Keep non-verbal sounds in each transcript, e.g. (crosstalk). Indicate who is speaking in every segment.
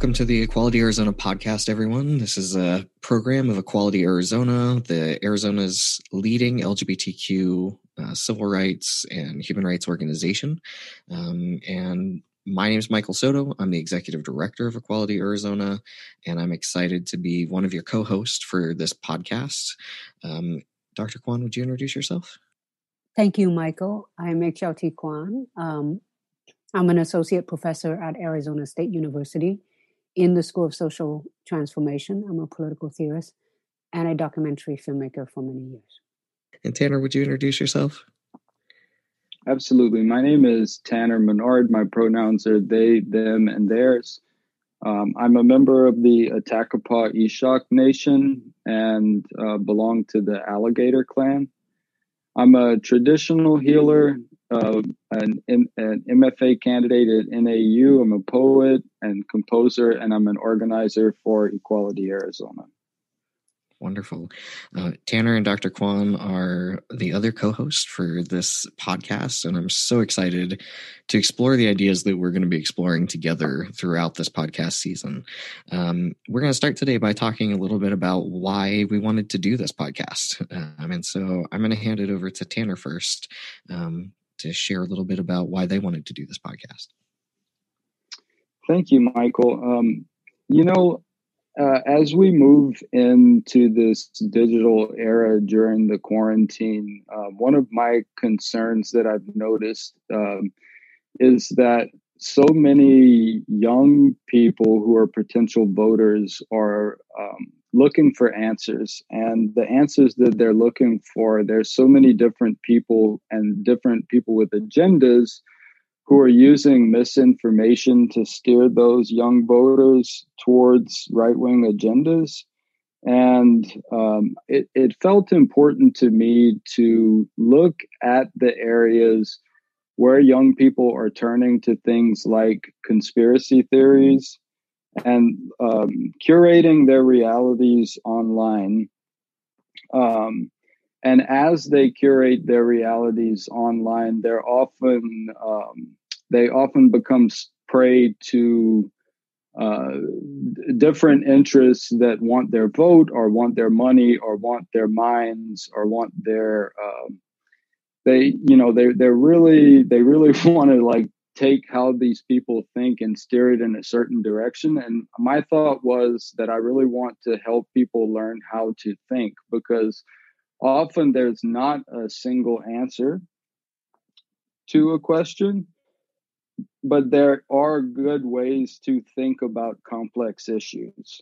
Speaker 1: Welcome to the Equality Arizona podcast, everyone. This is a program of Equality Arizona, the Arizona's leading LGBTQ uh, civil rights and human rights organization. Um, and my name is Michael Soto. I'm the executive director of Equality Arizona, and I'm excited to be one of your co hosts for this podcast. Um, Dr. Quan, would you introduce yourself?
Speaker 2: Thank you, Michael. I'm HLT Quan. Um, I'm an associate professor at Arizona State University in the School of Social Transformation. I'm a political theorist and a documentary filmmaker for many years.
Speaker 1: And Tanner, would you introduce yourself?
Speaker 3: Absolutely. My name is Tanner Menard. My pronouns are they, them, and theirs. Um, I'm a member of the Atakapa Ishak Nation and uh, belong to the Alligator Clan. I'm a traditional healer, uh, an, an MFA candidate at NAU. I'm a poet and composer, and I'm an organizer for Equality Arizona.
Speaker 1: Wonderful. Uh, Tanner and Dr. Quan are the other co hosts for this podcast, and I'm so excited to explore the ideas that we're going to be exploring together throughout this podcast season. Um, we're going to start today by talking a little bit about why we wanted to do this podcast. Um, and so I'm going to hand it over to Tanner first um, to share a little bit about why they wanted to do this podcast.
Speaker 3: Thank you, Michael. Um, you know, uh, as we move into this digital era during the quarantine, uh, one of my concerns that I've noticed um, is that so many young people who are potential voters are um, looking for answers. And the answers that they're looking for, there's so many different people and different people with agendas who are using misinformation to steer those young voters towards right wing agendas. And um, it, it felt important to me to look at the areas where young people are turning to things like conspiracy theories and um, curating their realities online. Um, and as they curate their realities online, they're often um, they often become prey to uh, different interests that want their vote or want their money or want their minds or want their um, they you know they they're really they really (laughs) want to like take how these people think and steer it in a certain direction. And my thought was that i really want to help people learn how to think because often there's not a single answer to a question but there are good ways to think about complex issues.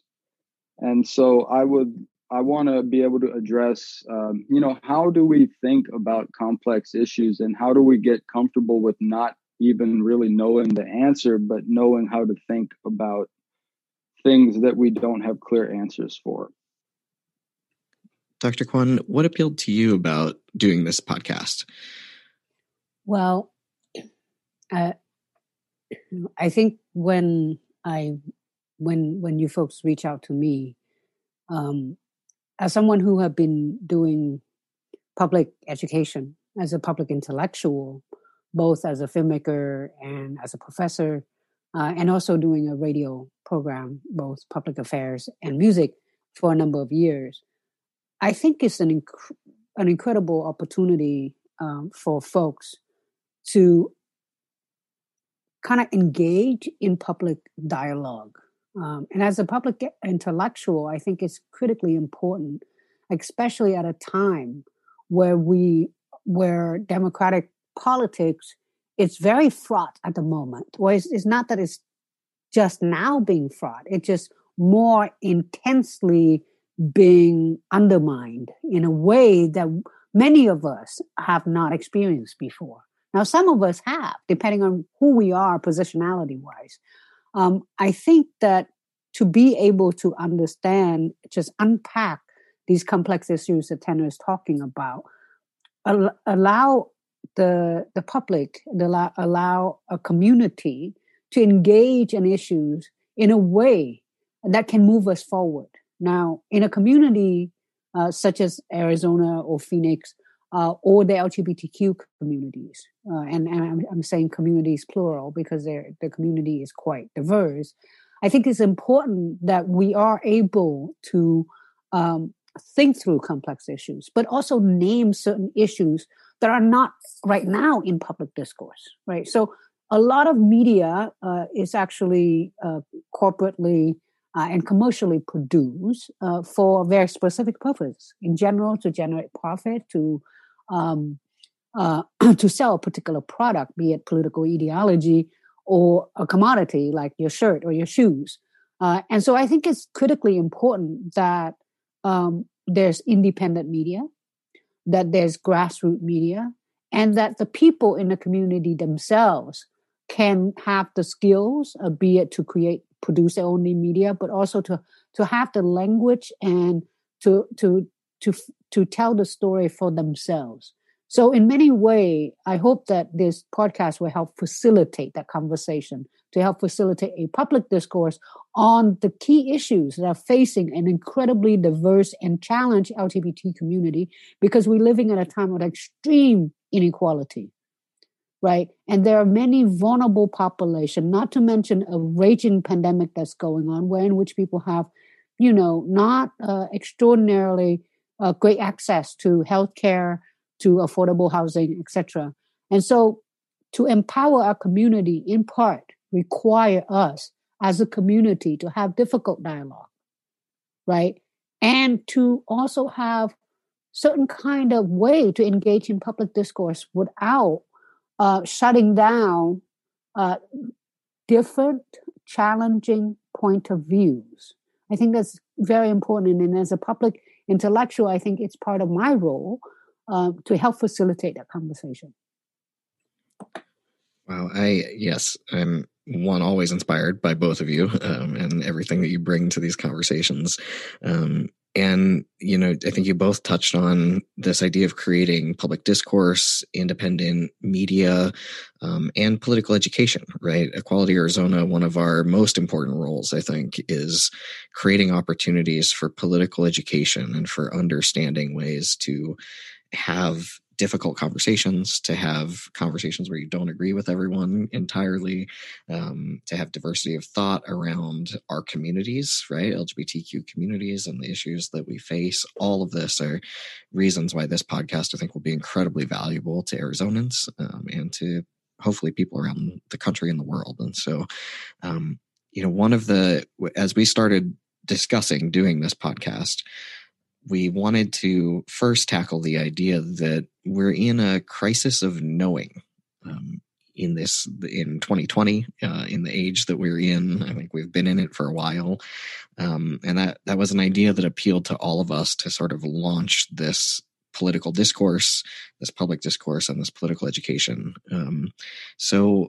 Speaker 3: And so i would i want to be able to address um, you know how do we think about complex issues and how do we get comfortable with not even really knowing the answer but knowing how to think about things that we don't have clear answers for.
Speaker 1: Dr Quan what appealed to you about doing this podcast?
Speaker 2: Well uh, I think when I when when you folks reach out to me, um, as someone who have been doing public education as a public intellectual, both as a filmmaker and as a professor, uh, and also doing a radio program, both public affairs and music, for a number of years, I think it's an inc- an incredible opportunity um, for folks to kind of engage in public dialogue. Um, and as a public intellectual, I think it's critically important, especially at a time where we, where democratic politics, it's very fraught at the moment. Well, it's, it's not that it's just now being fraught; it's just more intensely being undermined in a way that many of us have not experienced before. Now, some of us have, depending on who we are, positionality wise. Um, I think that to be able to understand, just unpack these complex issues that Tanner is talking about, al- allow the the public, allow, allow a community to engage in issues in a way that can move us forward. Now, in a community uh, such as Arizona or Phoenix, uh, or the LGBTQ communities. Uh, and, and I'm, I'm, saying communities plural because the community is quite diverse. I think it's important that we are able to um, think through complex issues, but also name certain issues that are not right now in public discourse, right? So a lot of media uh, is actually uh, corporately uh, and commercially produced uh, for a very specific purpose. In general, to generate profit, to um, uh, (clears throat) to sell a particular product, be it political ideology or a commodity like your shirt or your shoes. Uh, and so, I think it's critically important that um, there's independent media, that there's grassroots media, and that the people in the community themselves can have the skills, uh, be it to create, produce their own media, but also to to have the language and to to to to tell the story for themselves. So, in many ways, I hope that this podcast will help facilitate that conversation, to help facilitate a public discourse on the key issues that are facing an incredibly diverse and challenged LGBT community because we're living at a time of extreme inequality right? And there are many vulnerable population, not to mention a raging pandemic that's going on, where in which people have, you know, not uh, extraordinarily uh, great access to healthcare, to affordable housing, etc. And so, to empower our community, in part, require us as a community to have difficult dialogue, right? And to also have certain kind of way to engage in public discourse without uh, shutting down uh, different challenging point of views. I think that's very important. And as a public intellectual, I think it's part of my role uh, to help facilitate that conversation.
Speaker 1: Wow, I yes, I'm one always inspired by both of you um, and everything that you bring to these conversations. Um, and, you know, I think you both touched on this idea of creating public discourse, independent media, um, and political education, right? Equality Arizona, one of our most important roles, I think, is creating opportunities for political education and for understanding ways to have difficult conversations, to have conversations where you don't agree with everyone entirely, um, to have diversity of thought around our communities, right? LGBTQ communities and the issues that we face. All of this are reasons why this podcast, I think, will be incredibly valuable to Arizonans um, and to hopefully people around the country and the world. And so, um, you know, one of the, as we started discussing doing this podcast, we wanted to first tackle the idea that we're in a crisis of knowing um, in this in 2020 uh, in the age that we're in. I think we've been in it for a while. Um, and that that was an idea that appealed to all of us to sort of launch this political discourse this public discourse and this political education. Um, so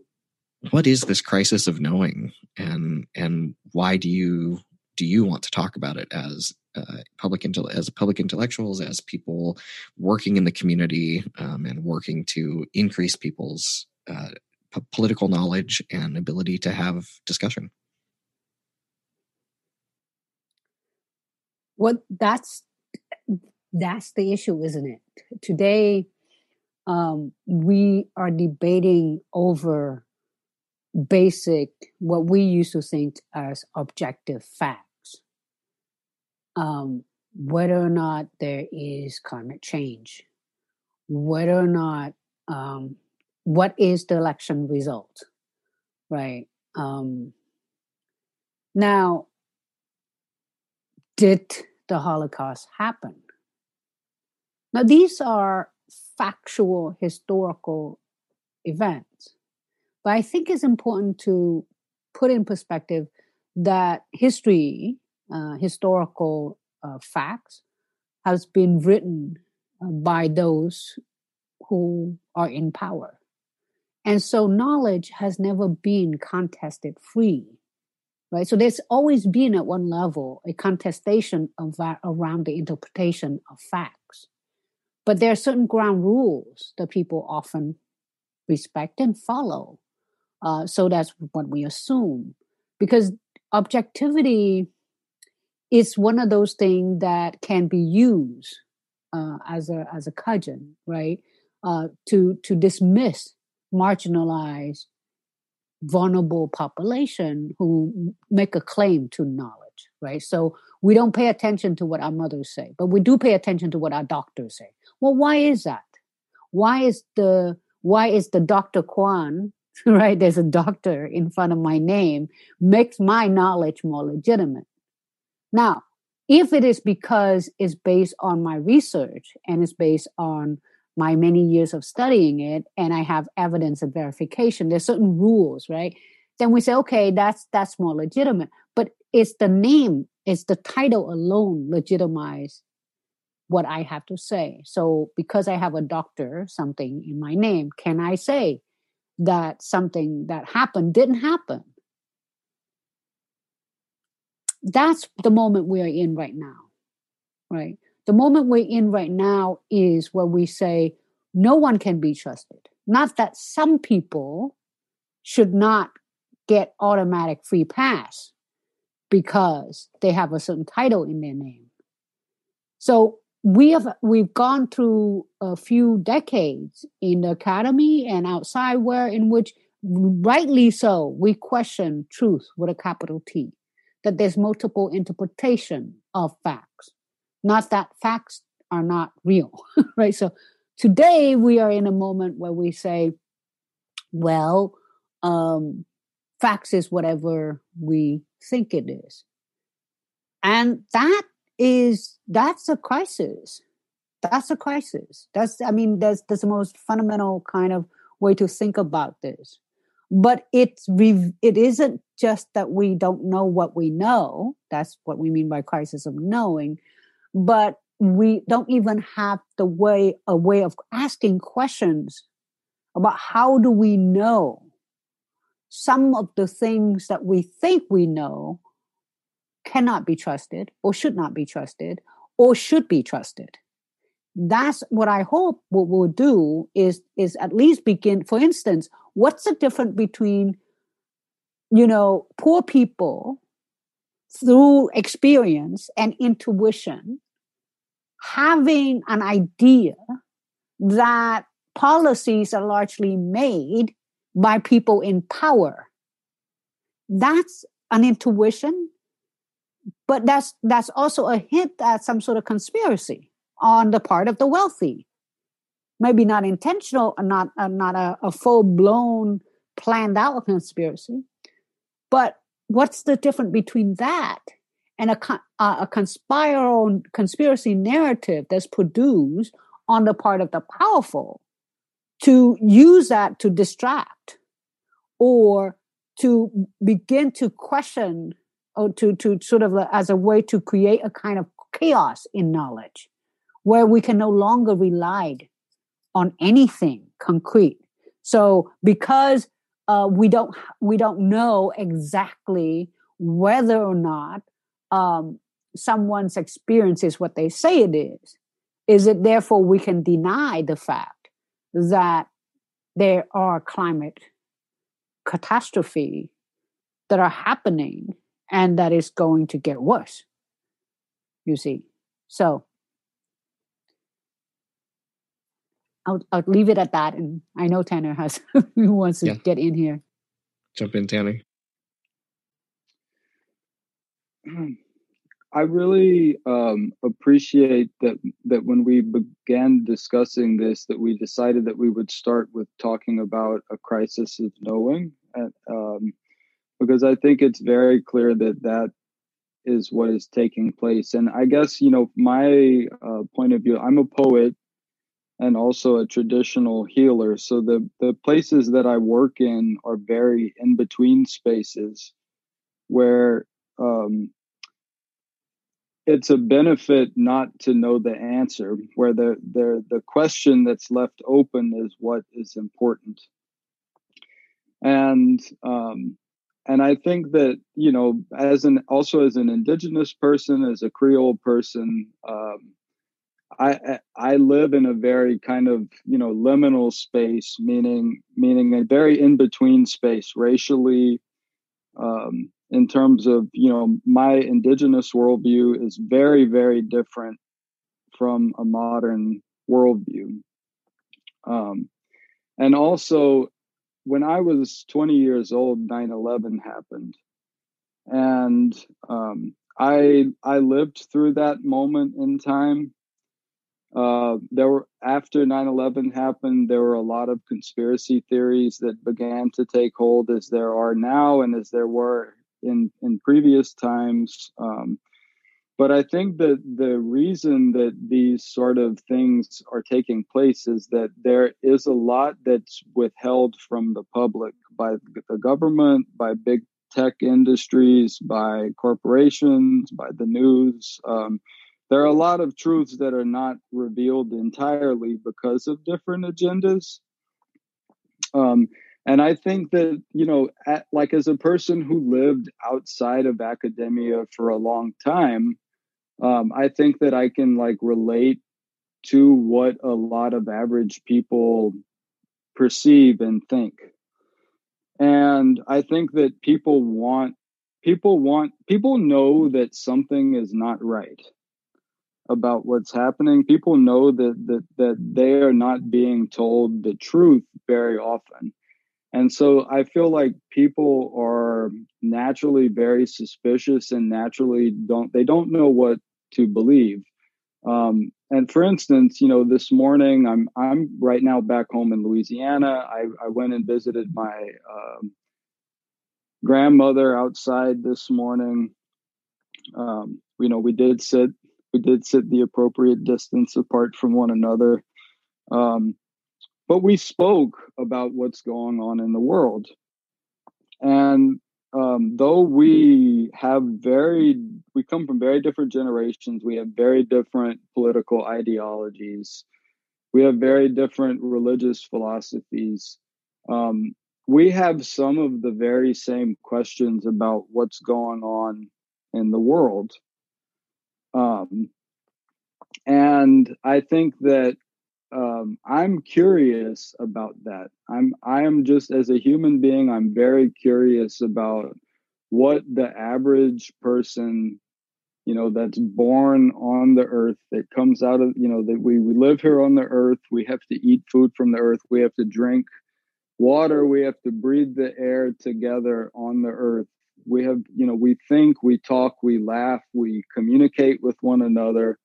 Speaker 1: what is this crisis of knowing? And and why do you do you want to talk about it as uh, public as public intellectuals, as people working in the community, um, and working to increase people's uh, p- political knowledge and ability to have discussion?
Speaker 2: Well, that's that's the issue, isn't it? Today, um, we are debating over basic what we used to think as objective fact um, whether or not there is climate change, whether or not um, what is the election result, right? Um, now, did the Holocaust happen? Now, these are factual historical events, but I think it's important to put in perspective that history uh, historical uh, facts has been written uh, by those who are in power. And so knowledge has never been contested free, right? So there's always been at one level a contestation of that around the interpretation of facts. But there are certain ground rules that people often respect and follow. Uh, so that's what we assume. Because objectivity it's one of those things that can be used uh, as a as a cudgel, right? Uh, to to dismiss, marginalize vulnerable population who make a claim to knowledge, right? So we don't pay attention to what our mothers say, but we do pay attention to what our doctors say. Well, why is that? Why is the why is the Dr. Quan, (laughs) right? There's a doctor in front of my name, makes my knowledge more legitimate. Now, if it is because it's based on my research and it's based on my many years of studying it and I have evidence and verification, there's certain rules, right? Then we say, okay, that's that's more legitimate. But it's the name, it's the title alone legitimize what I have to say. So because I have a doctor, something in my name, can I say that something that happened didn't happen? That's the moment we are in right now, right? The moment we're in right now is where we say no one can be trusted. Not that some people should not get automatic free pass because they have a certain title in their name. So we have we've gone through a few decades in the academy and outside where in which rightly so we question truth with a capital T that there's multiple interpretation of facts. Not that facts are not real (laughs) right? So today we are in a moment where we say well um facts is whatever we think it is. And that is that's a crisis. That's a crisis. That's i mean that's that's the most fundamental kind of way to think about this but it's it isn't just that we don't know what we know that's what we mean by crisis of knowing but we don't even have the way a way of asking questions about how do we know some of the things that we think we know cannot be trusted or should not be trusted or should be trusted. That's what i hope what we'll do is is at least begin for instance what's the difference between you know poor people through experience and intuition having an idea that policies are largely made by people in power? That's an intuition but that's that's also a hint at some sort of conspiracy on the part of the wealthy maybe not intentional or not uh, not a, a full blown planned out conspiracy but what's the difference between that and a, a, uh, a conspiral conspiracy narrative that's produced on the part of the powerful to use that to distract or to begin to question or to, to sort of as a way to create a kind of chaos in knowledge where we can no longer rely on anything concrete so because uh, we don't we don't know exactly whether or not um, someone's experience is what they say it is is it therefore we can deny the fact that there are climate catastrophe that are happening and that is going to get worse. You see, so I'll I'll leave it at that. And I know Tanner has (laughs) who wants to yeah. get in here.
Speaker 1: Jump in, Tanner. (clears throat)
Speaker 3: I really um, appreciate that that when we began discussing this, that we decided that we would start with talking about a crisis of knowing, and, um, because I think it's very clear that that is what is taking place. And I guess, you know, my uh, point of view, I'm a poet and also a traditional healer. So the, the places that I work in are very in between spaces where um, it's a benefit not to know the answer, where the, the, the question that's left open is what is important. And um, and I think that you know, as an also as an indigenous person, as a Creole person, um, I I live in a very kind of you know liminal space, meaning meaning a very in between space, racially. Um, in terms of you know my indigenous worldview is very very different from a modern worldview um, and also when I was 20 years old, 9 11 happened. And um, I, I lived through that moment in time. Uh, there were after 9-11 happened there were a lot of conspiracy theories that began to take hold as there are now and as there were in in previous times um, but I think that the reason that these sort of things are taking place is that there is a lot that's withheld from the public by the government, by big tech industries, by corporations, by the news. Um, there are a lot of truths that are not revealed entirely because of different agendas. Um, and I think that, you know, at, like as a person who lived outside of academia for a long time, um, I think that I can like relate to what a lot of average people perceive and think. And I think that people want, people want, people know that something is not right about what's happening. People know that, that, that they are not being told the truth very often. And so I feel like people are naturally very suspicious and naturally don't, they don't know what to believe. Um, and for instance, you know, this morning I'm I'm right now back home in Louisiana. I, I went and visited my um, grandmother outside this morning. Um, you know, we did sit we did sit the appropriate distance apart from one another, um, but we spoke about what's going on in the world. And um, though we have very we come from very different generations we have very different political ideologies we have very different religious philosophies um, we have some of the very same questions about what's going on in the world um, and i think that um, I'm curious about that. I'm I am just as a human being, I'm very curious about what the average person, you know, that's born on the earth, that comes out of, you know, that we, we live here on the earth, we have to eat food from the earth, we have to drink water, we have to breathe the air together on the earth. We have, you know, we think, we talk, we laugh, we communicate with one another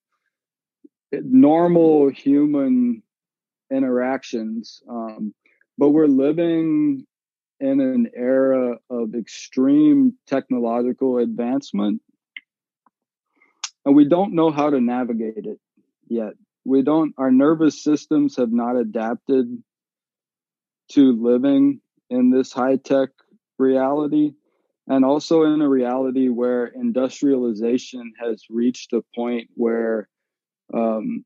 Speaker 3: normal human interactions. Um, but we're living in an era of extreme technological advancement, and we don't know how to navigate it yet. We don't, our nervous systems have not adapted to living in this high tech reality and also in a reality where industrialization has reached a point where um,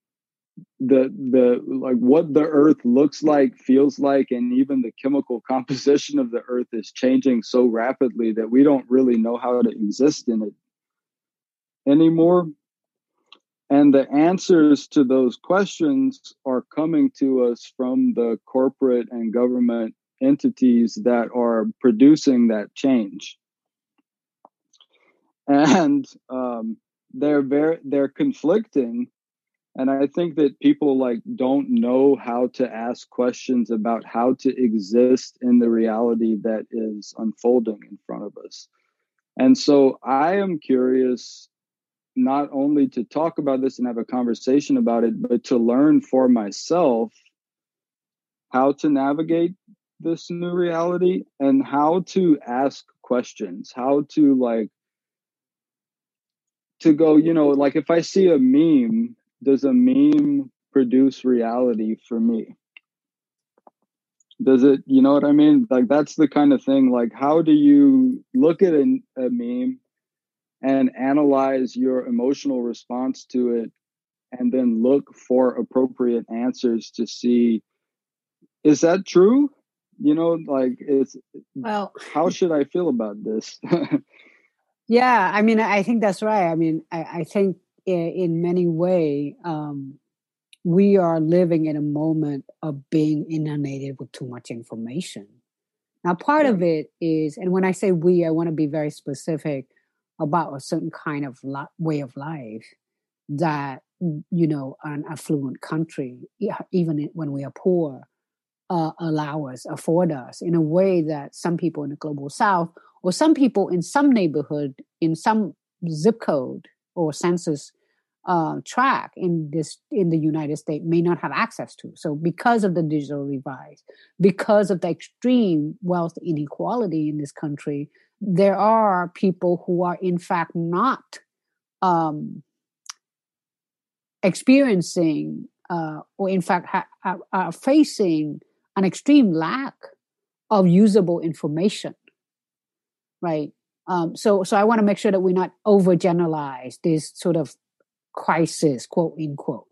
Speaker 3: the the like what the earth looks like feels like and even the chemical (laughs) composition of the earth is changing so rapidly that we don't really know how to exist in it anymore. And the answers to those questions are coming to us from the corporate and government entities that are producing that change and um, they're very they're conflicting. And i think that people like don't know how to ask questions about how to exist in the reality that is unfolding in front of us. And so i am curious not only to talk about this and have a conversation about it but to learn for myself how to navigate this new reality and how to ask questions how to like to go you know like if i see a meme does a meme produce reality for me? Does it, you know what I mean? Like, that's the kind of thing. Like, how do you look at a, a meme and analyze your emotional response to it and then look for appropriate answers to see is that true? You know, like, it's well, how should I feel about this? (laughs)
Speaker 2: yeah, I mean, I think that's right. I mean, I, I think in many way um, we are living in a moment of being inundated with too much information now part yeah. of it is and when i say we i want to be very specific about a certain kind of way of life that you know an affluent country even when we are poor uh, allow us, afford us in a way that some people in the global south or some people in some neighborhood, in some zip code or census uh, track in this in the United States may not have access to. So, because of the digital divide, because of the extreme wealth inequality in this country, there are people who are in fact not um, experiencing uh, or in fact ha- are facing an extreme lack of usable information right? Um, so so i want to make sure that we're not overgeneralize this sort of crisis quote unquote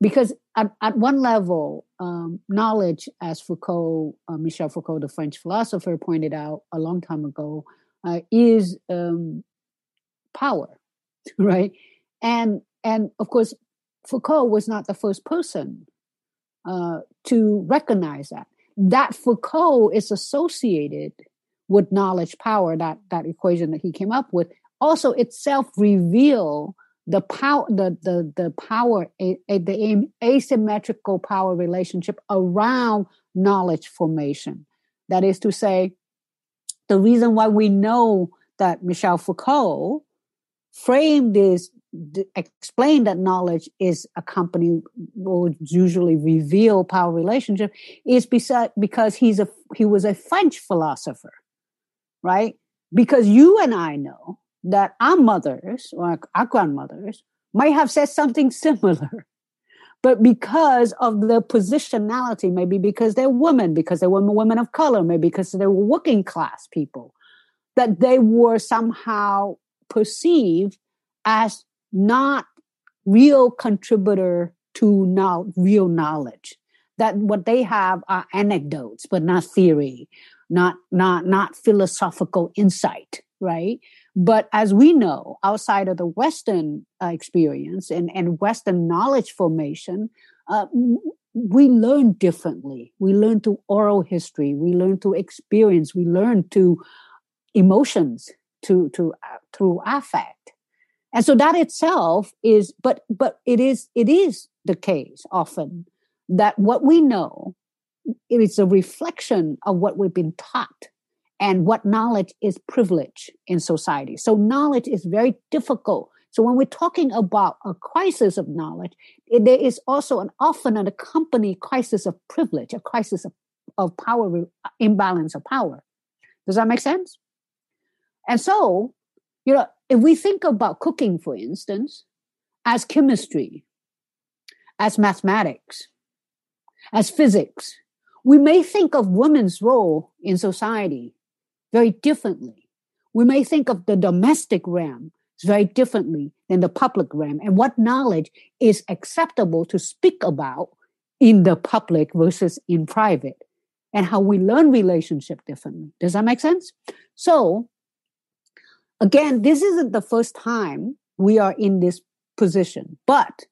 Speaker 2: because at, at one level um, knowledge as foucault uh, michel foucault the french philosopher pointed out a long time ago uh, is um, power (laughs) right? And and of course foucault was not the first person uh, to recognize that. That foucault is associated with knowledge power that that equation that he came up with. Also itself reveal the power the the the power a, a, the asymmetrical power relationship around knowledge formation. That is to say the reason why we know that michel foucault framed this explain that knowledge is accompanied or usually reveal power relationship is because he's a he was a French philosopher, right? Because you and I know that our mothers or our grandmothers might have said something (laughs) similar. But because of the positionality, maybe because they're women, because they were women of color, maybe because they were working class people, that they were somehow perceived as not real contributor to now real knowledge that what they have are anecdotes but not theory not not not philosophical insight right? But as we know outside of the western uh, experience and and western knowledge formation uh, we learn differently. We learn through oral history. We learn through experience. We learn through emotions to to uh, through affect. And so that itself is but but it is it is the case often that what we know it is a reflection of what we've been taught and what knowledge is privilege in society. So knowledge is very difficult. So when we're talking about a crisis of knowledge it, there is also an often an accompanied crisis of privilege a crisis of, of power imbalance of power. Does that make sense? And so you know if we think about cooking, for instance, as chemistry, as mathematics, as physics, we may think of women's role in society very differently. We may think of the domestic realm very differently than the public realm and what knowledge is acceptable to speak about in the public versus in private and how we learn relationship differently. Does that make sense? So again, this isn't the first time we are in this position, but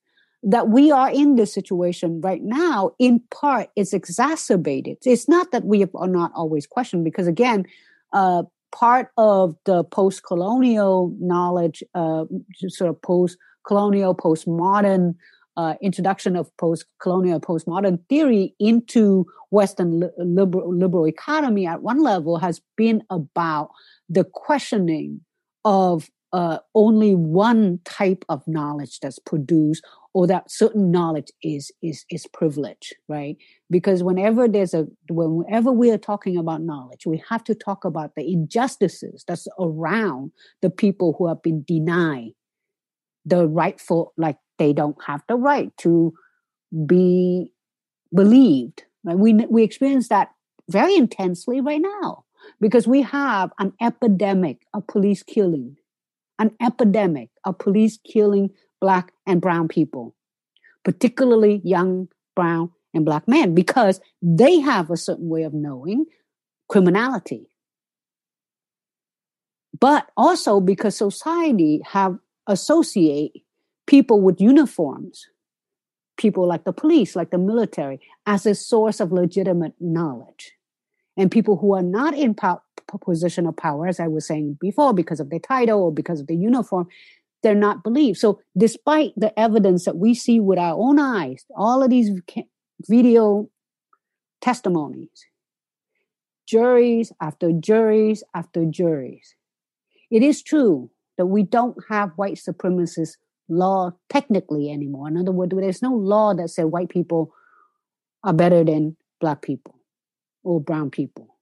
Speaker 2: that we are in this situation right now, in part, is exacerbated. It's not that we are not always questioned, because again, uh, part of the post-colonial knowledge, uh, sort of post-colonial, post-modern uh, introduction of post-colonial, post-modern theory into Western li- liberal, liberal economy at one level has been about the questioning of uh, only one type of knowledge that's produced or that certain knowledge is is is privilege right? Because whenever there's a whenever we are talking about knowledge we have to talk about the injustices that's around the people who have been denied the rightful like they don't have the right to be believed right? We we experience that very intensely right now because we have an epidemic of police killing, an epidemic of police killing black and brown people, particularly young brown and black men, because they have a certain way of knowing criminality. But also because society have associate people with uniforms, people like the police, like the military, as a source of legitimate knowledge and people who are not in po- position of power, as I was saying before, because of their title or because of the uniform, they're not believed. So, despite the evidence that we see with our own eyes, all of these video testimonies, juries after juries after juries. It is true that we don't have white supremacist law technically anymore. In other words, there's no law that said white people are better than black people or brown people.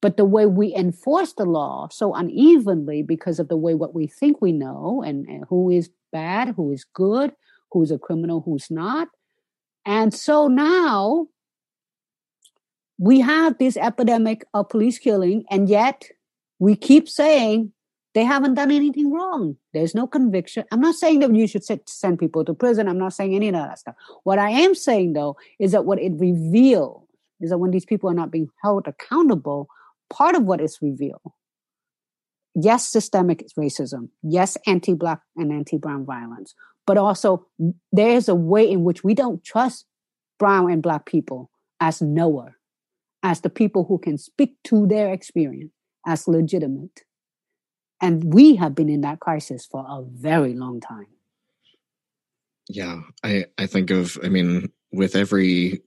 Speaker 2: But the way we enforce the law so unevenly because of the way what we think we know and, and who is bad, who is good, who's a criminal, who's not. And so now we have this epidemic of police killing, and yet we keep saying they haven't done anything wrong. There's no conviction. I'm not saying that you should send people to prison. I'm not saying any of that stuff. What I am saying, though, is that what it reveals is that when these people are not being held accountable, part of what is revealed yes, systemic racism, yes, anti black and anti brown violence, but also there's a way in which we don't trust brown and black people as knower, as the people who can speak to their experience as legitimate. And we have been in that crisis for a very long time.
Speaker 1: Yeah, I, I think of, I mean, with every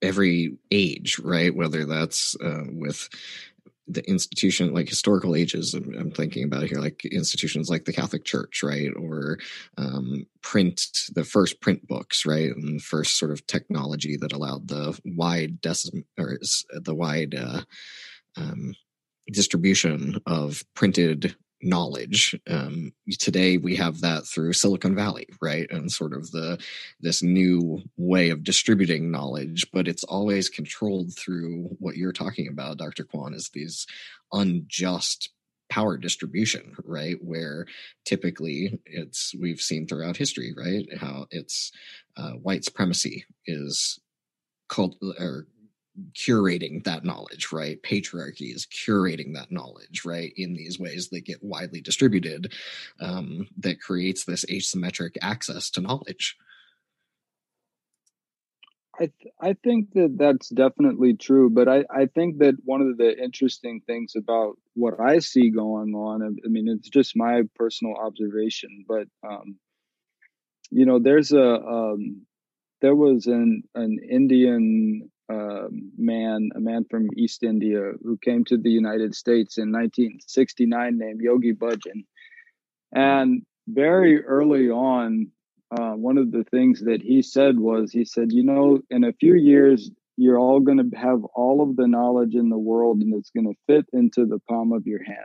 Speaker 1: every age, right? Whether that's uh, with the institution like historical ages I'm, I'm, thinking about here like institutions like the catholic church right? Or um, print the first print books right? And the first sort of technology that allowed the wide des- or the wide uh, um, distribution of printed knowledge um, today we have that through silicon valley right? And sort of the this new way of distributing knowledge but it's always controlled through what you're talking about dr Quan is these unjust power distribution right? Where typically it's we've seen throughout history right? How it's uh, white supremacy is called or curating that knowledge, right? Patriarchy is curating that knowledge, right? In these ways that get widely distributed, um, that creates this asymmetric access to knowledge.
Speaker 3: I th- I think that that's definitely true, but I, I think that one of the interesting things about what I see going on, I mean, it's just my personal observation, but um, you know, there's a um, there was an an Indian um, man, a man from East India, who came to the United States in 1969, named Yogi Bhajan. And very early on, uh, one of the things that he said was, he said, you know, in a few years, you're all going to have all of the knowledge in the world, and it's going to fit into the palm of your hand.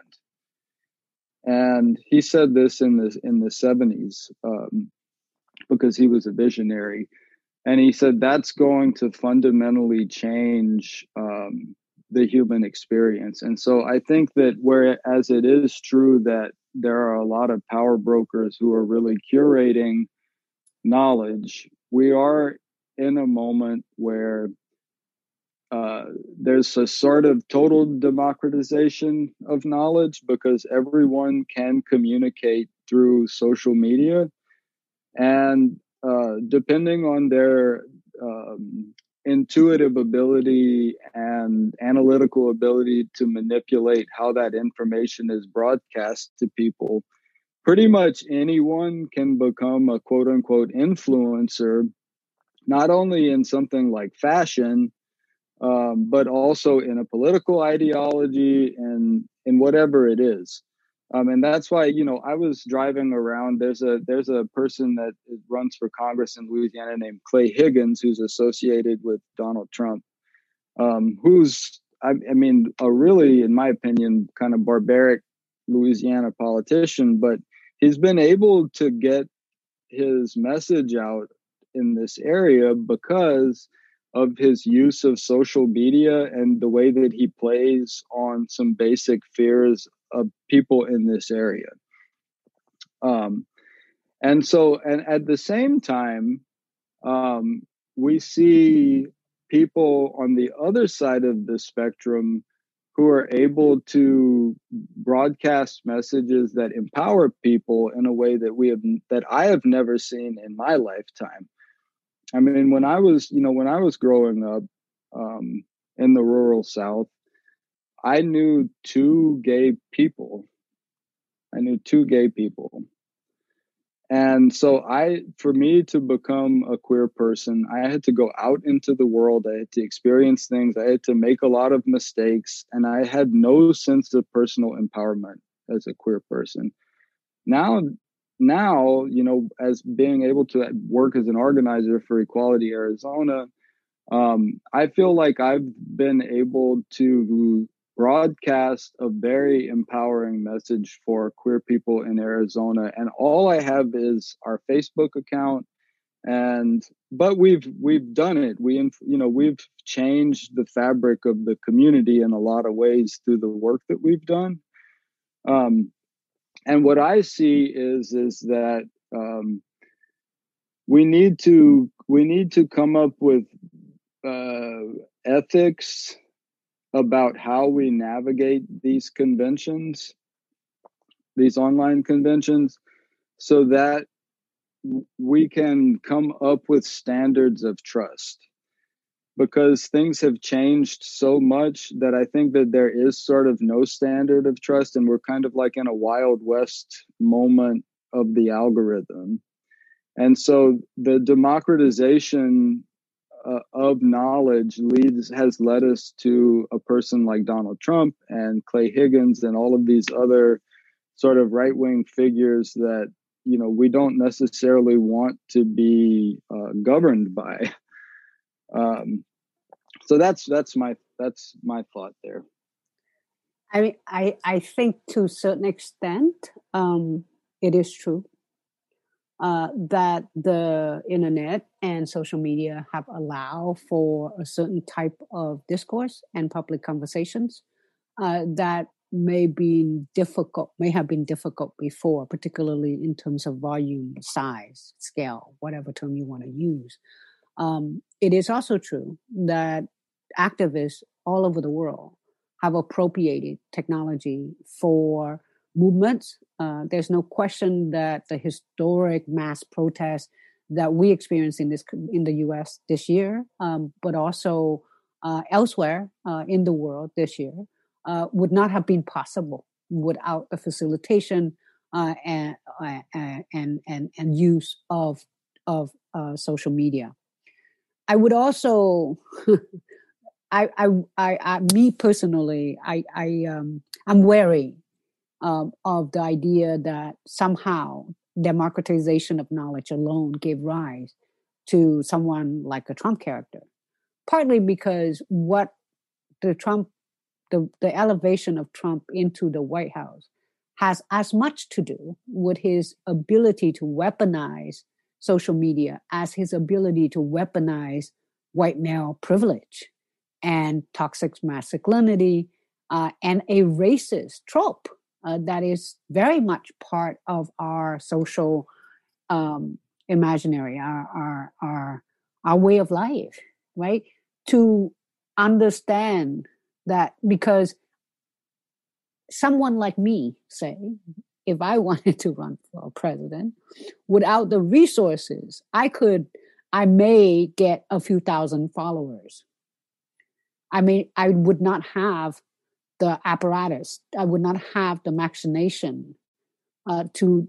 Speaker 3: And he said this in the in the 70s um, because he was a visionary and he said that's going to fundamentally change um, the human experience. And so i think that whereas it is true that there are a lot of power brokers who are really curating knowledge we are in a moment where uh, there's a sort of total democratization of knowledge because everyone can communicate through social media. And uh, depending on their um, intuitive ability and analytical ability to manipulate how that information is broadcast to people, pretty much anyone can become a quote unquote influencer, not only in something like fashion, um, but also in a political ideology and in whatever it is. Um, and that's why you know I was driving around. There's a there's a person that runs for Congress in Louisiana named Clay Higgins, who's associated with Donald Trump, um, who's I, I mean a really, in my opinion, kind of barbaric Louisiana politician, but he's been able to get his message out in this area because of his use of social media and the way that he plays on some basic fears of people in this area. Um, and so, and at the same time, um, we see people on the other side of the spectrum who are able to broadcast messages that empower people in a way that we have that I have never seen in my lifetime. I mean, when I was, you know, when I was growing up um, in the rural South, I knew two gay people. I knew two gay people. and so I, for me to become a queer person, I had to go out into the world. I had to experience things. I had to make a lot of mistakes, and I had no sense of personal empowerment as a queer person. Now, now, you know, as being able to work as an organizer for Equality Arizona, um, I feel like I've been able to broadcast a very empowering message for queer people in Arizona. And all I have is our Facebook account. And but we've we've done it. We you know we've changed the fabric of the community in a lot of ways through the work that we've done. Um, and what I see is is that um, we need to we need to come up with uh, ethics about how we navigate these conventions, these online conventions, so that we can come up with standards of trust. Because things have changed so much that I think that there is sort of no standard of trust, and we're kind of like in a Wild West moment of the algorithm. And so the democratization uh, of knowledge leads has led us to a person like Donald Trump and Clay Higgins and all of these other sort of right wing figures that you know we don't necessarily want to be uh, governed by. (laughs) Um, so that's that's my that's my thought there.
Speaker 2: I mean, I I think to a certain extent, um, it is true uh, that the internet and social media have allowed for a certain type of discourse and public conversations uh, that may be difficult, may have been difficult before, particularly in terms of volume, size, scale, whatever term you want to use. Um, it is also true that activists all over the world have appropriated technology for movements. Uh, there's no question that the historic mass protests that we experienced in this in the U.S. this year, um, but also uh, elsewhere uh, in the world this year, uh, would not have been possible without the facilitation uh, and, uh, and and and use of of social media. I would also. (laughs) I, I, I, I, me personally, I, I, um, I'm wary um, of the idea that somehow democratization of knowledge alone gave rise to someone like a Trump character. Partly because what the Trump, the, the elevation of Trump into the White House has as much to do with his ability to weaponize social media as his ability to weaponize white male privilege and toxic masculinity uh, and a racist trope uh, that is very much part of our social um, imaginary, our, our, our, our way of life, right? To understand that because someone like me, say, if I (laughs) wanted to run for president, without the resources, I could, I may get a few thousand followers. I mean, I would not have the apparatus. I would not have the machination uh, to,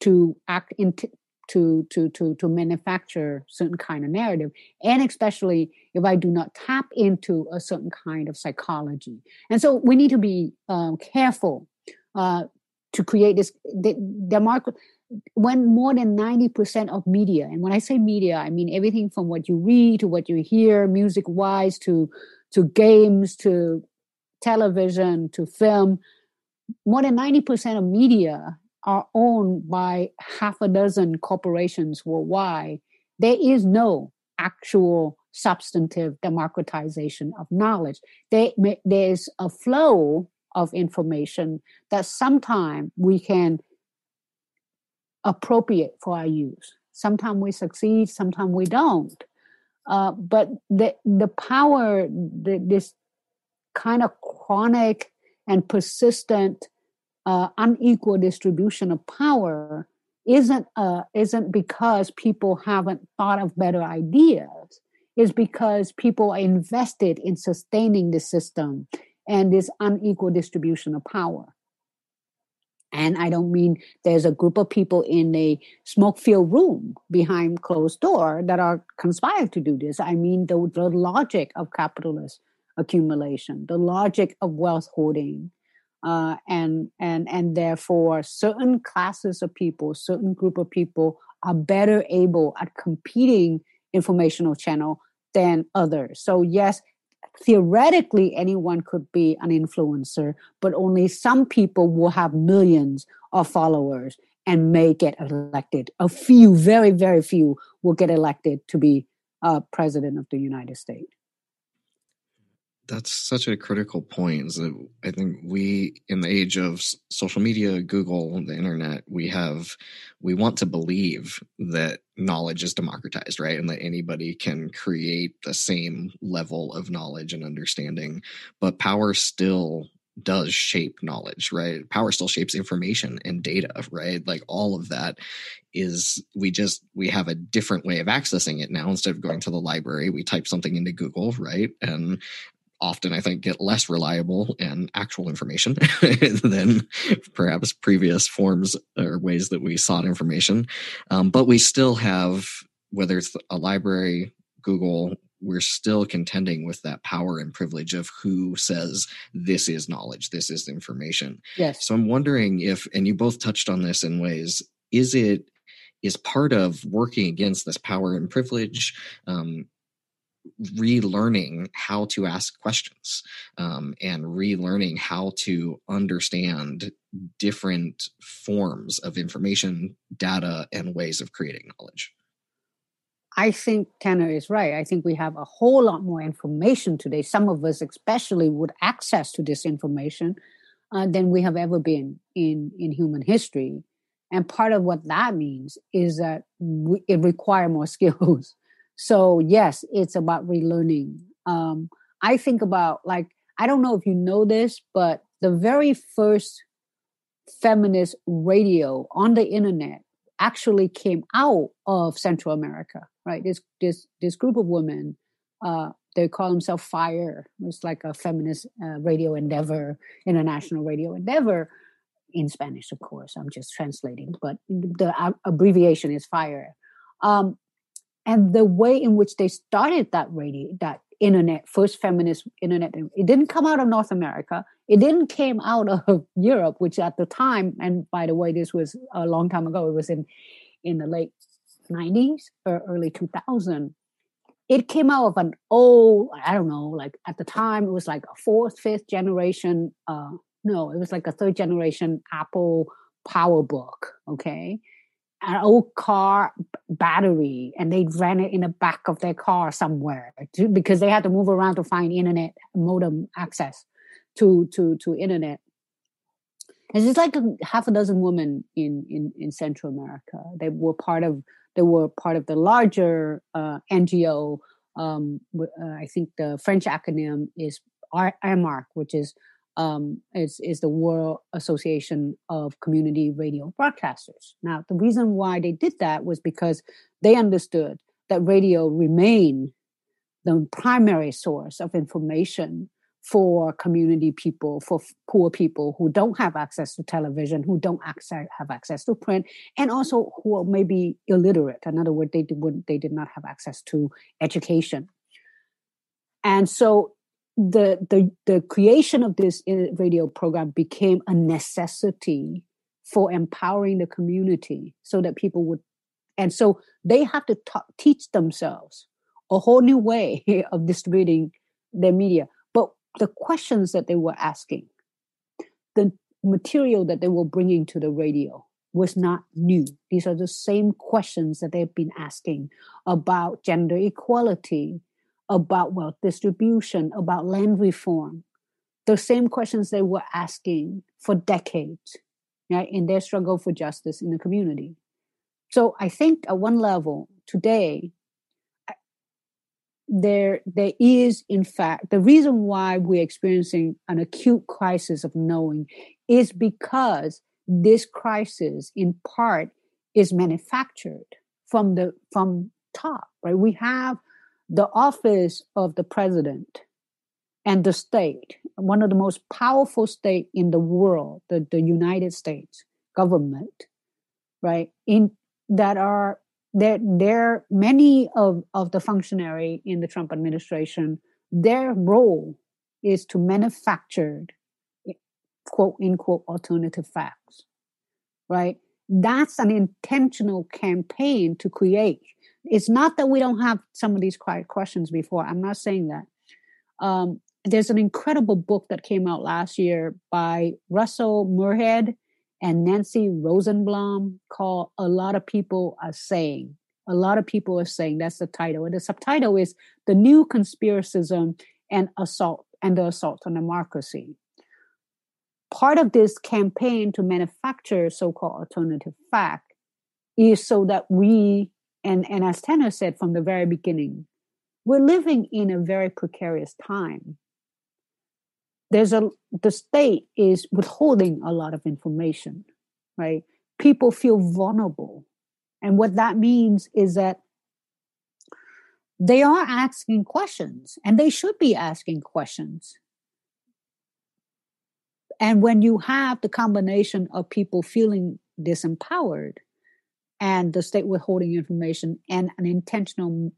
Speaker 2: to act into to to to to manufacture certain kind of narrative, and especially if I do not tap into a certain kind of psychology. And so we need to be um, careful uh, to create this. The, the market when more than 90% of media and when i say media i mean everything from what you read to what you hear music wise to to games to television to film, more than 90% of media are owned by half a dozen corporations worldwide. There is no actual substantive democratization of knowledge. There, there's a flow of information that sometimes we can appropriate for our use. Sometimes we succeed, sometimes we don't. Uh, but the the power, the, this kind of chronic and persistent uh, unequal distribution of power isn't uh, isn't because people haven't thought of better ideas. Is because people are invested in sustaining the system and this unequal distribution of power. And I don't mean there's a group of people in a smoke filled room behind closed door that are conspired to do this. I mean the, the logic of capitalist accumulation, the logic of wealth hoarding, uh, and and and therefore certain classes of people, certain group of people are better able at competing informational channel than others. So yes, theoretically anyone could be an influencer, but only some people will have millions of followers and may get elected. A few, very very few, will get elected to be uh, president of the United States
Speaker 1: that's such a critical point is that i think we in the age of social media google the internet we have we want to believe that knowledge is democratized right? And that anybody can create the same level of knowledge and understanding. But power still does shape knowledge right? Power still shapes information and data right? Like all of that is we just we have a different way of accessing it now. Instead of going to the library we type something into google right? And often I think get less reliable and actual information (laughs) than perhaps previous forms or ways that we sought information. Um, but we still have, whether it's a library, Google, we're still contending with that power and privilege of who says this is knowledge, this is information.
Speaker 2: Yes.
Speaker 1: So I'm wondering if, and you both touched on this in ways, is it is part of working against this power and privilege um, relearning how to ask questions um, and relearning how to understand different forms of information, data, and ways of creating knowledge.
Speaker 2: I think Tanner is right. I think we have a whole lot more information today. Some of us, especially, would access to this information uh, than we have ever been in in human history. And part of what that means is that we, it requires more (laughs) skills so yes, it's about relearning. Um, I think about like I don't know if you know this, but the very first feminist radio on the internet actually came out of Central America. Right, this this this group of women. Uh, they call themselves Fire. It's like a feminist uh, radio endeavor, international radio endeavor, in Spanish, of course. I'm just translating, but the abbreviation is Fire. Um, and the way in which they started that radio that internet first feminist internet it didn't come out of north america. It didn't came out of (laughs) europe which at the time and by the way this was a long time ago it was in in the late 90s or early 2000 it came out of an old i don't know like at the time it was like a fourth fifth generation uh no it was like a third generation apple power book okay an old car battery and they ran it in the back of their car somewhere to, because they had to move around to find internet modem access to to to internet. And it's like a, half a dozen women in in in central america. They were part of they were part of the larger uh, ngo um, uh, i think the french acronym is AMARC, which is um, is, is the World Association of Community Radio Broadcasters. Now, the reason why they did that was because they understood that radio remained the primary source of information for community people, for poor people who don't have access to television, who don't access, have access to print, and also who are maybe illiterate. In other words, they they did not have access to education. And so the the the creation of this uh, radio program became a necessity for empowering the community so that people would and so they have to ta- teach themselves a whole new way (laughs) of distributing their media. But the questions that they were asking the material that they were bringing to the radio was not new. These are the same questions that they've been asking about gender equality about wealth distribution, about land reform, the same questions they were asking for decades right, in their struggle for justice in the community. So I think at one level today, there there is in fact the reason why we're experiencing an acute crisis of knowing is because this crisis in part is manufactured from the from top right we have the office of the president and the state, one of the most powerful state in the world, the, the United States government, right? In that are there there many of, of the functionary in the Trump administration, their role is to manufacture quote unquote alternative facts. Right? That's an intentional campaign to create. It's not that we don't have some of these quiet questions before. I'm not saying that. Um, there's an incredible book that came out last year by Russell Muirhead and Nancy Rosenblum called A Lot of People Are Saying. A lot of people are saying that's the title. And the subtitle is The New Conspiracism and Assault and the Assault on Democracy. Part of this campaign to manufacture so-called alternative fact is so that we, and, and as Tanner said from the very beginning, we're living in a very precarious time. There's a the state is withholding a lot of information right? People feel vulnerable. And what that means is that they are asking questions and they should be asking questions. And when you have the combination of people feeling disempowered and the state withholding information and an intentional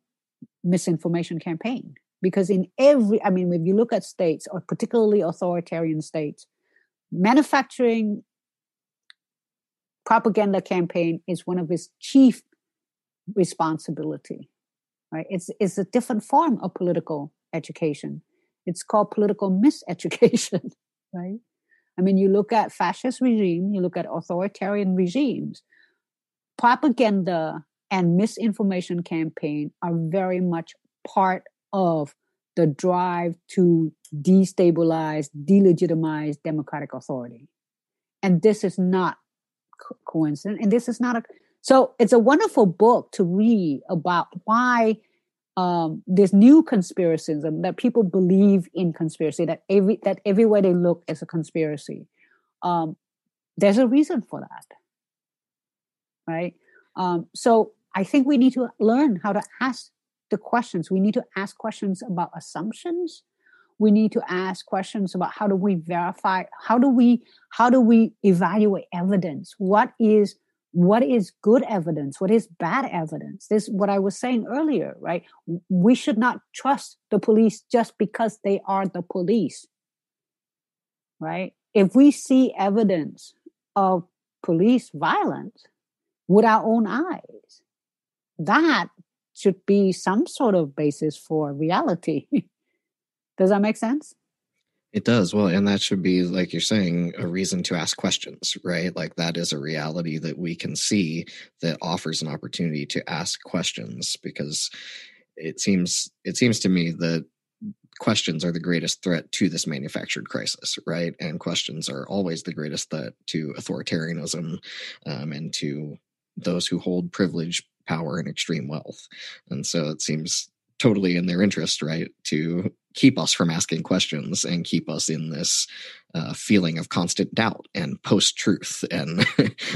Speaker 2: misinformation campaign. Because in every i mean if you look at states or particularly authoritarian states manufacturing propaganda campaign is one of its chief responsibility right? It's it's a different form of political education. It's called political miseducation (laughs) right? I mean you look at fascist regime you look at authoritarian regimes propaganda and misinformation campaign are very much part of the drive to destabilize, delegitimize democratic authority. And this is not co- coincident. And this is not a so it's a wonderful book to read about why um, this new conspiracism that people believe in conspiracy that every that everywhere they look is a conspiracy. Um, there's a reason for that, right? Um, so I think we need to learn how to ask the questions. We need to ask questions about assumptions. We need to ask questions about how do we verify, how do we, how do we evaluate evidence? What is what is good evidence? What is bad evidence? This is what I was saying earlier, right? We should not trust the police just because they are the police. Right? If we see evidence of police violence with our own eyes, that should be some sort of basis for reality. (laughs) does that make sense?
Speaker 1: It does. Well, and that should be, like you're saying, a reason to ask questions, right? Like that is a reality that we can see that offers an opportunity to ask questions because it seems it seems to me that questions are the greatest threat to this manufactured crisis, right? And questions are always the greatest threat to authoritarianism um, and to those who hold privilege power and extreme wealth. And so it seems totally in their interest, right, to keep us from asking questions and keep us in this uh, feeling of constant doubt and post truth (laughs) and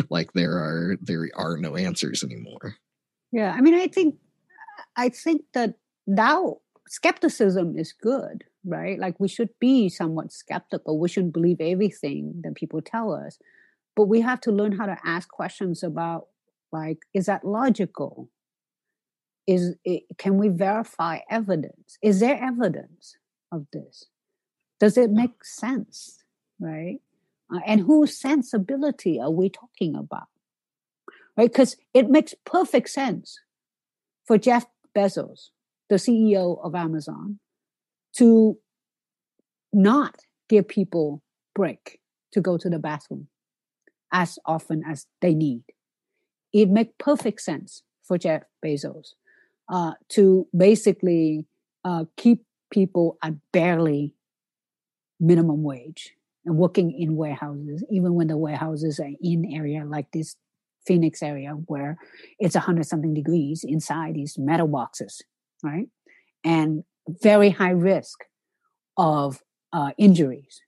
Speaker 1: like there are there are no answers anymore.
Speaker 2: Yeah, I mean, I think I think that doubt skepticism is good, right? Like we should be somewhat skeptical. We shouldn't believe everything that people tell us, but we have to learn how to ask questions about like is that logical? Is it, can we verify evidence? Is there evidence of this? Does it make sense right? Uh, and whose sensibility are we talking about? Right because it makes perfect sense for jeff bezos the ceo of amazon to not give people break to go to the bathroom as often as they need it makes perfect sense for Jeff Bezos uh, to basically uh, keep people at barely minimum wage and working in warehouses, even when the warehouses are in area like this Phoenix area where it's a hundred something degrees inside these metal boxes, right? And very high risk of uh, injuries.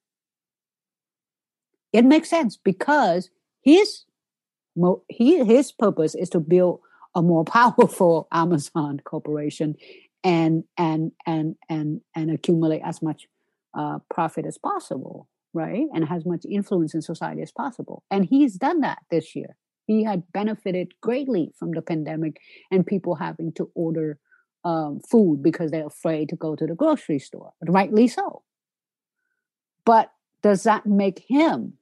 Speaker 2: It makes sense because his he his purpose is to build a more (laughs) powerful Amazon corporation and and and and and accumulate as much uh, profit as possible, right? And has much influence in society as possible. And he's done that this year. He had benefited greatly from the pandemic and people having to order um, food because they're afraid to go to the grocery store, rightly so. But does that make him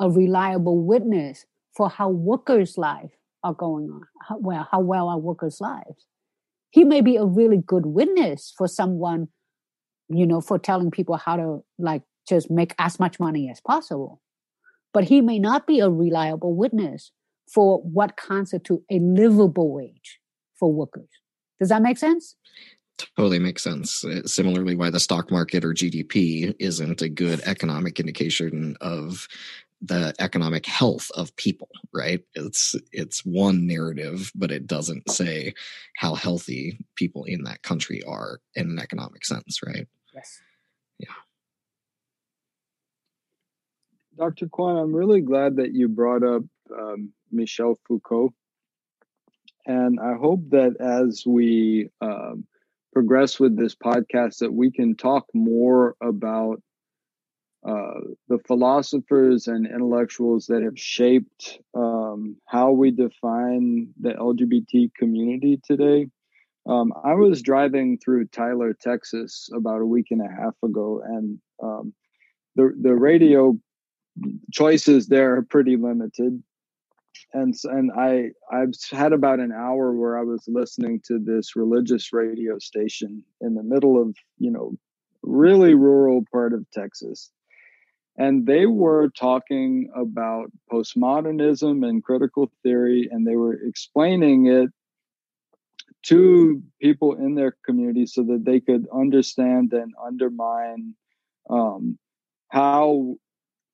Speaker 2: a reliable witness for how workers' lives are going on? How, well, how well are workers' lives? He may be a really good witness for someone, you know, for telling people how to like just make as much money as possible. But he may not be a reliable witness for what constitutes a livable wage for workers. Does that make sense?
Speaker 1: Totally makes sense. Uh, similarly, why the stock market or GDP isn't a good economic indication of the economic health of people, right? It's it's one narrative, but it doesn't say how healthy people in that country are in an economic sense, right?
Speaker 2: Yes.
Speaker 1: Yeah.
Speaker 3: Dr. Quan, I'm really glad that you brought up um, Michel Foucault. And I hope that as we um, progress with this podcast, that we can talk more about uh, the philosophers and intellectuals that have shaped um, how we define the LGBT community today. Um, I was driving through Tyler, Texas, about a week and a half ago, and um, the the radio choices there are pretty limited and and I I've had about an hour where I was listening to this religious radio station in the middle of you know really rural part of Texas, and they were talking about postmodernism and critical theory, and they were explaining it to people in their community so that they could understand and undermine um, how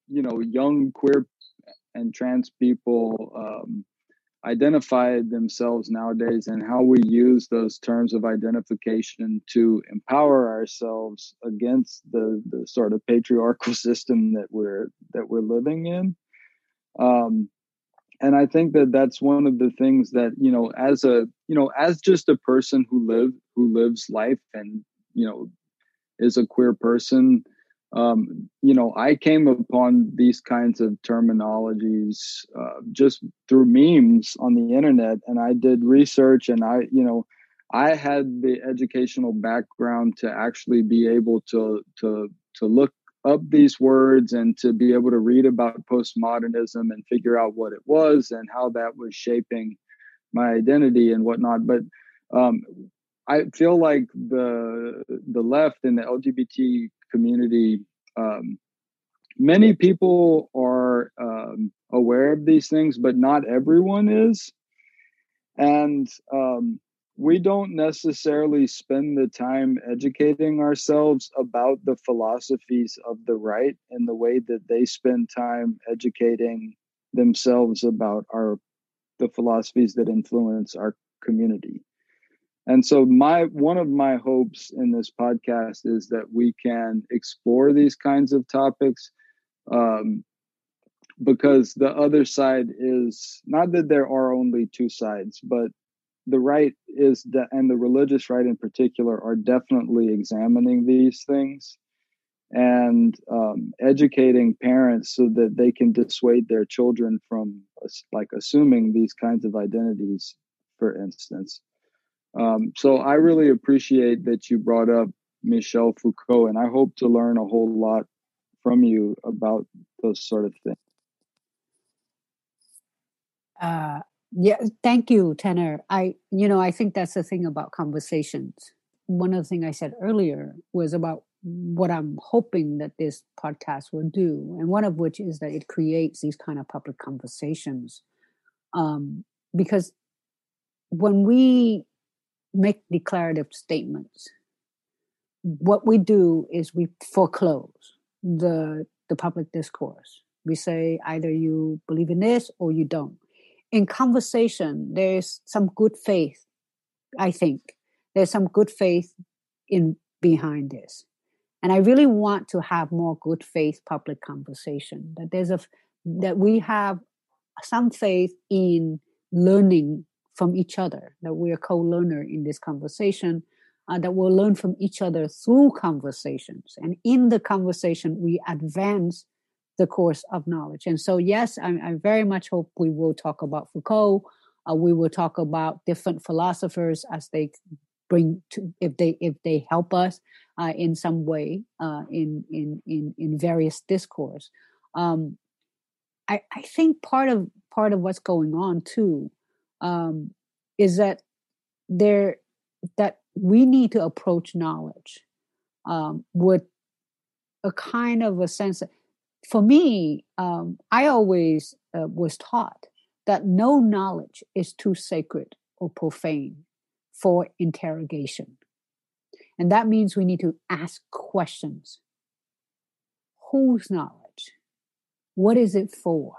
Speaker 3: you know young queer and trans people um, identify themselves nowadays and how we use those terms of identification to empower ourselves against the the sort of patriarchal (laughs) system that we're that we're living in. Um, and i think that that's one of the things that you know as a you know as just a person who live who lives life and you know is a queer person um, you know, I came upon these kinds of terminologies uh, just through memes on the internet, and I did research, and I, you know, I had the educational background to actually be able to to to look up these words and to be able to read about postmodernism and figure out what it was and how that was shaping my identity and whatnot. But um, I feel like the the left and the LGBT community um, many people are um, aware of these things but not everyone is. And um, we don't necessarily spend the time educating ourselves about the philosophies of the right in the way that they spend time educating themselves about our the philosophies that influence our community and so my one of my hopes in this podcast is that we can explore these kinds of topics um, because the other side is not that there are only two sides but the right is de- and the religious right in particular are definitely examining these things and um, educating parents so that they can dissuade their children from like assuming these kinds of identities for instance um, so I really appreciate that you brought up Michel Foucault, and I hope to learn a whole lot from you about those sort of things.
Speaker 2: Uh, yeah, thank you, Tanner. I, you know, I think that's the thing about conversations. One of the things I said earlier was about what I'm hoping that this podcast will do, and one of which is that it creates these kind of public conversations. Um, because when we make declarative statements. What we do is we foreclose the the public discourse. We say either you believe in this or you don't. In conversation, there's some good faith. I think there's some good faith in behind this, and I really want to have more good faith public conversation. That there's a that we have some faith in learning from each other, that we are co-learner in this conversation. uh, that we'll learn from each other through conversations. And in the conversation, we advance the course of knowledge. And so, yes, I, I very much hope we will talk about Foucault. Uh, we will talk about different philosophers as they bring to if they if they help us uh, in some way uh, in in in in various discourse. Um, I, I think part of part of what's going on too um, is that there that we need to approach knowledge um, with a kind of a sense. For me, um, I always uh, was taught that no knowledge is too sacred or profane for interrogation. And that means we need to ask questions. Whose knowledge? What is it for?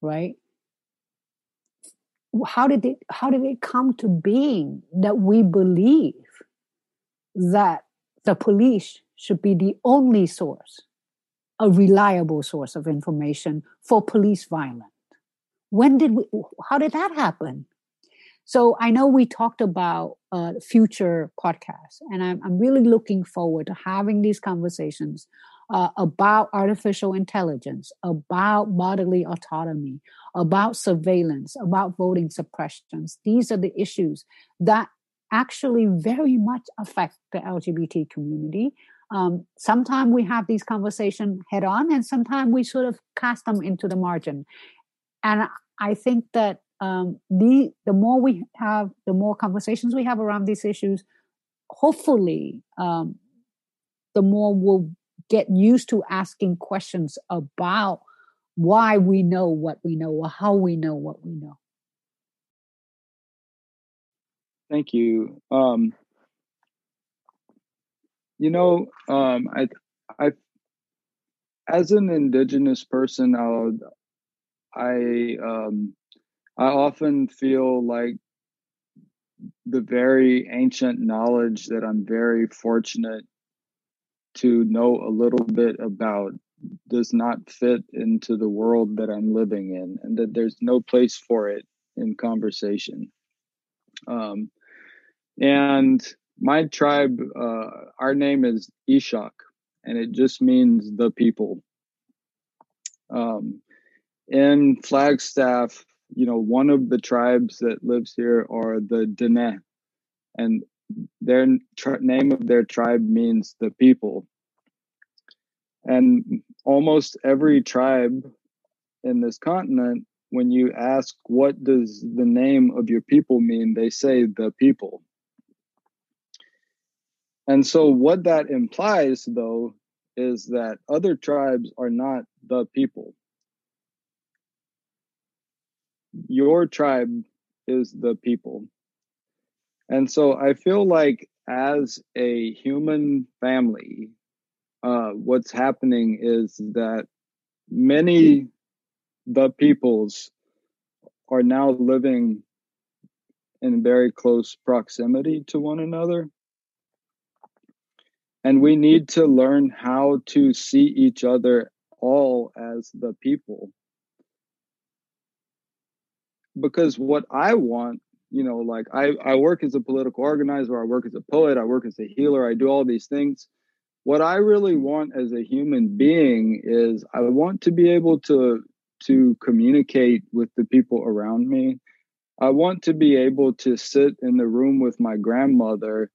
Speaker 2: Right? How did it how did it come to being that we believe that the police should be the only source, a reliable source of information for police violence? When did we how did that happen? So I know we talked about uh, future podcasts, and I'm, I'm really looking forward to having these conversations uh, about artificial intelligence, about bodily autonomy, about surveillance, about voting suppressions. These are the issues that actually very much affect the LGBT community. Um, sometimes we have these conversations head on, and sometimes we sort of cast them into the margin. And I think that um, the the more we have, the more conversations we have around these issues, hopefully, um, the more we'll get used to asking questions about why we know what we know or how we know what we know.
Speaker 3: Thank you. Um, you know, um, I, I, as an indigenous person, I'll, I, um, I often feel like the very ancient knowledge that I'm very fortunate to know a little bit about does not fit into the world that I'm living in, and that there's no place for it in conversation. Um, and my tribe, uh, our name is Ishak, and it just means the people. Um, in Flagstaff, you know, one of the tribes that lives here are the Dene, and their tri- name of their tribe means the people. And almost every tribe in this continent, when you ask what does the name of your people mean, they say the people. And so, what that implies, though, is that other tribes are not the people your tribe is the people. And so I feel like as a human family, uh, what's happening is that many the peoples are now living in very close proximity to one another. And we need to learn how to see each other all as the people because what I want, you know, like I, I work as a political organizer, I work as a poet, I work as a healer, I do all these things. What I really want as a human being is I want to be able to to communicate with the people around me. I want to be able to sit in the room with my grandmother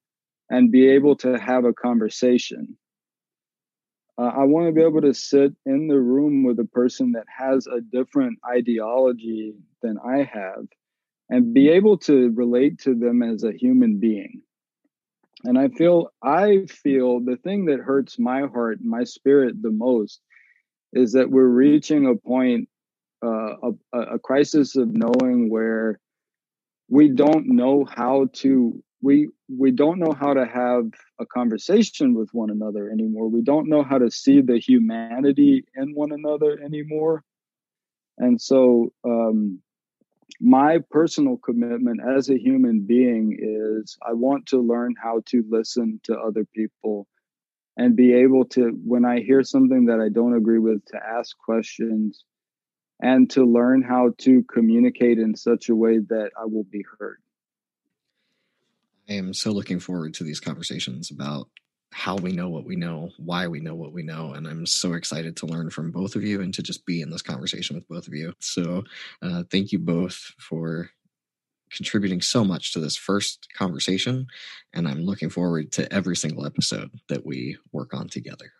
Speaker 3: and be able to have a conversation. Uh, I want to be able to sit in the room with a person that has a different ideology than I have and be able to relate to them as a human being. And I feel, I feel the thing that hurts my heart, my spirit the most is that we're reaching a point, uh, a, a crisis of knowing where we don't know how to we we don't know how to have a conversation with one another anymore we don't know how to see the humanity in one another anymore and so um, my personal commitment as a human being is i want to learn how to listen to other people and be able to when i hear something that i don't agree with to ask questions and to learn how to communicate in such a way that i will be heard.
Speaker 1: I am so looking forward to these conversations about how we know what we know, why we know what we know. And I'm so excited to learn from both of you and to just be in this conversation with both of you. So, uh, thank you both for contributing so much to this first conversation. And I'm looking forward to every single episode that we work on together.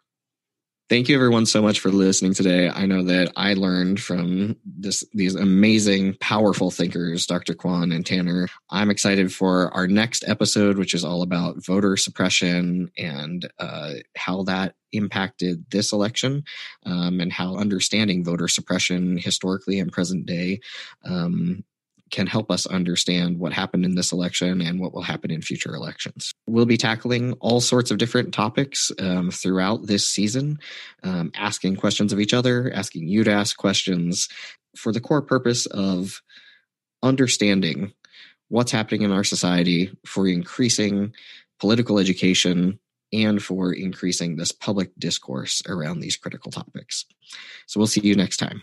Speaker 1: Thank you everyone so much for listening today. I know that I learned from this these amazing, powerful thinkers, Dr. Quan and Tanner. I'm excited for our next episode, which is all about voter suppression and uh, how that impacted this election um, and how understanding voter suppression historically and present day um, can help us understand what happened in this election and what will happen in future elections. We'll be tackling all sorts of different topics um, throughout this season, um, asking questions of each other, asking you to ask questions for the core purpose of understanding what's happening in our society for increasing political education and for increasing this public discourse around these critical topics. So we'll see you next time.